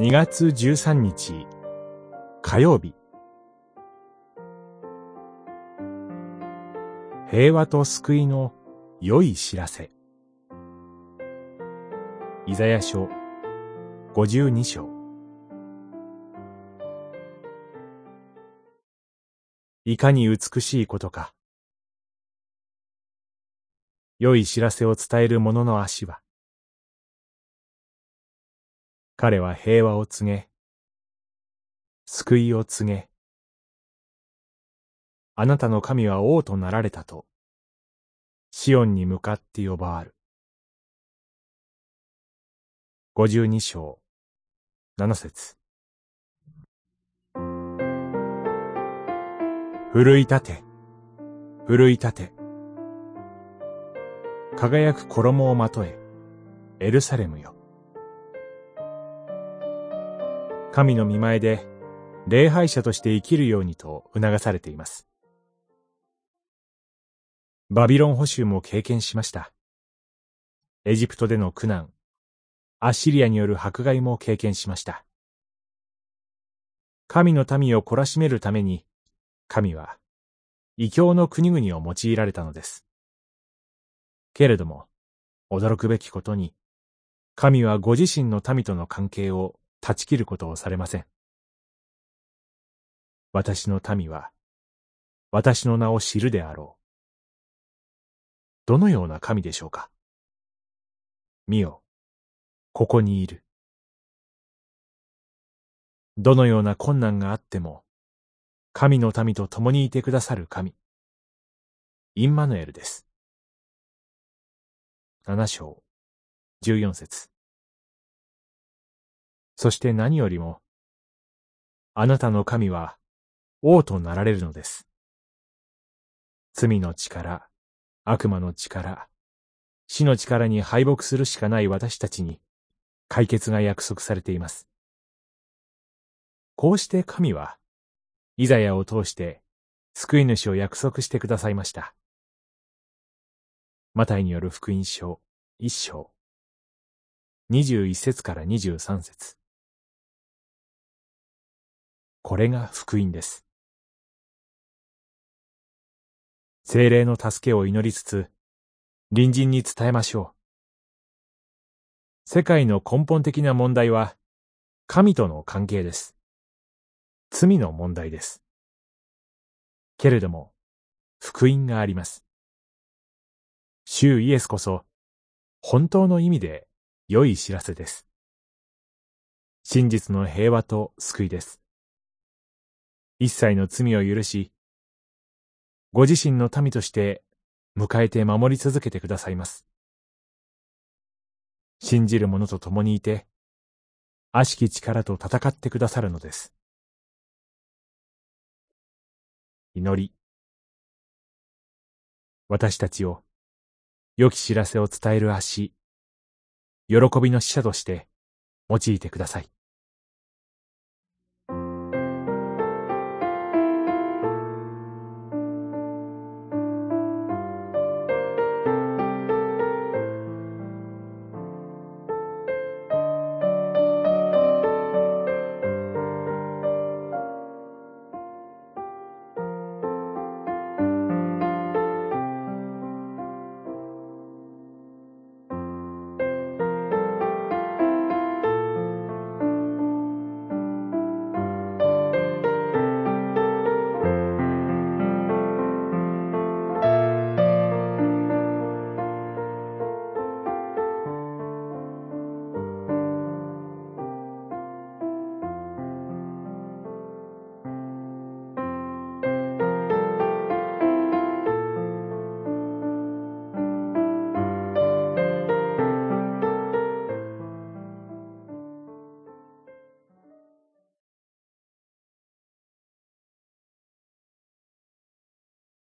2月13日火曜日。平和と救いの良い知らせ。イザヤ書52章。いかに美しいことか。良い知らせを伝える者の足は彼は平和を告げ、救いを告げ、あなたの神は王となられたと、シオンに向かって呼ばわる。五十二章、七節。奮い立て、奮い立て。輝く衣をまとえ、エルサレムよ。神の見前で礼拝者として生きるようにと促されています。バビロン捕囚も経験しました。エジプトでの苦難、アッシリアによる迫害も経験しました。神の民を懲らしめるために、神は異教の国々を用いられたのです。けれども、驚くべきことに、神はご自身の民との関係を断ち切ることをされません。私の民は、私の名を知るであろう。どのような神でしょうか？見よ、ここにいる。どのような困難があっても、神の民と共にいてくださる神、インマヌエルです。七章、十四節。そして何よりも、あなたの神は王となられるのです。罪の力、悪魔の力、死の力に敗北するしかない私たちに解決が約束されています。こうして神は、イザヤを通して救い主を約束してくださいました。マタイによる福音書一章、二十一節から二十三節。これが福音です。精霊の助けを祈りつつ、隣人に伝えましょう。世界の根本的な問題は、神との関係です。罪の問題です。けれども、福音があります。主イエスこそ、本当の意味で良い知らせです。真実の平和と救いです。一切の罪を許し、ご自身の民として迎えて守り続けてくださいます。信じる者と共にいて、悪しき力と戦ってくださるのです。祈り。私たちを、良き知らせを伝える足、喜びの使者として用いてください。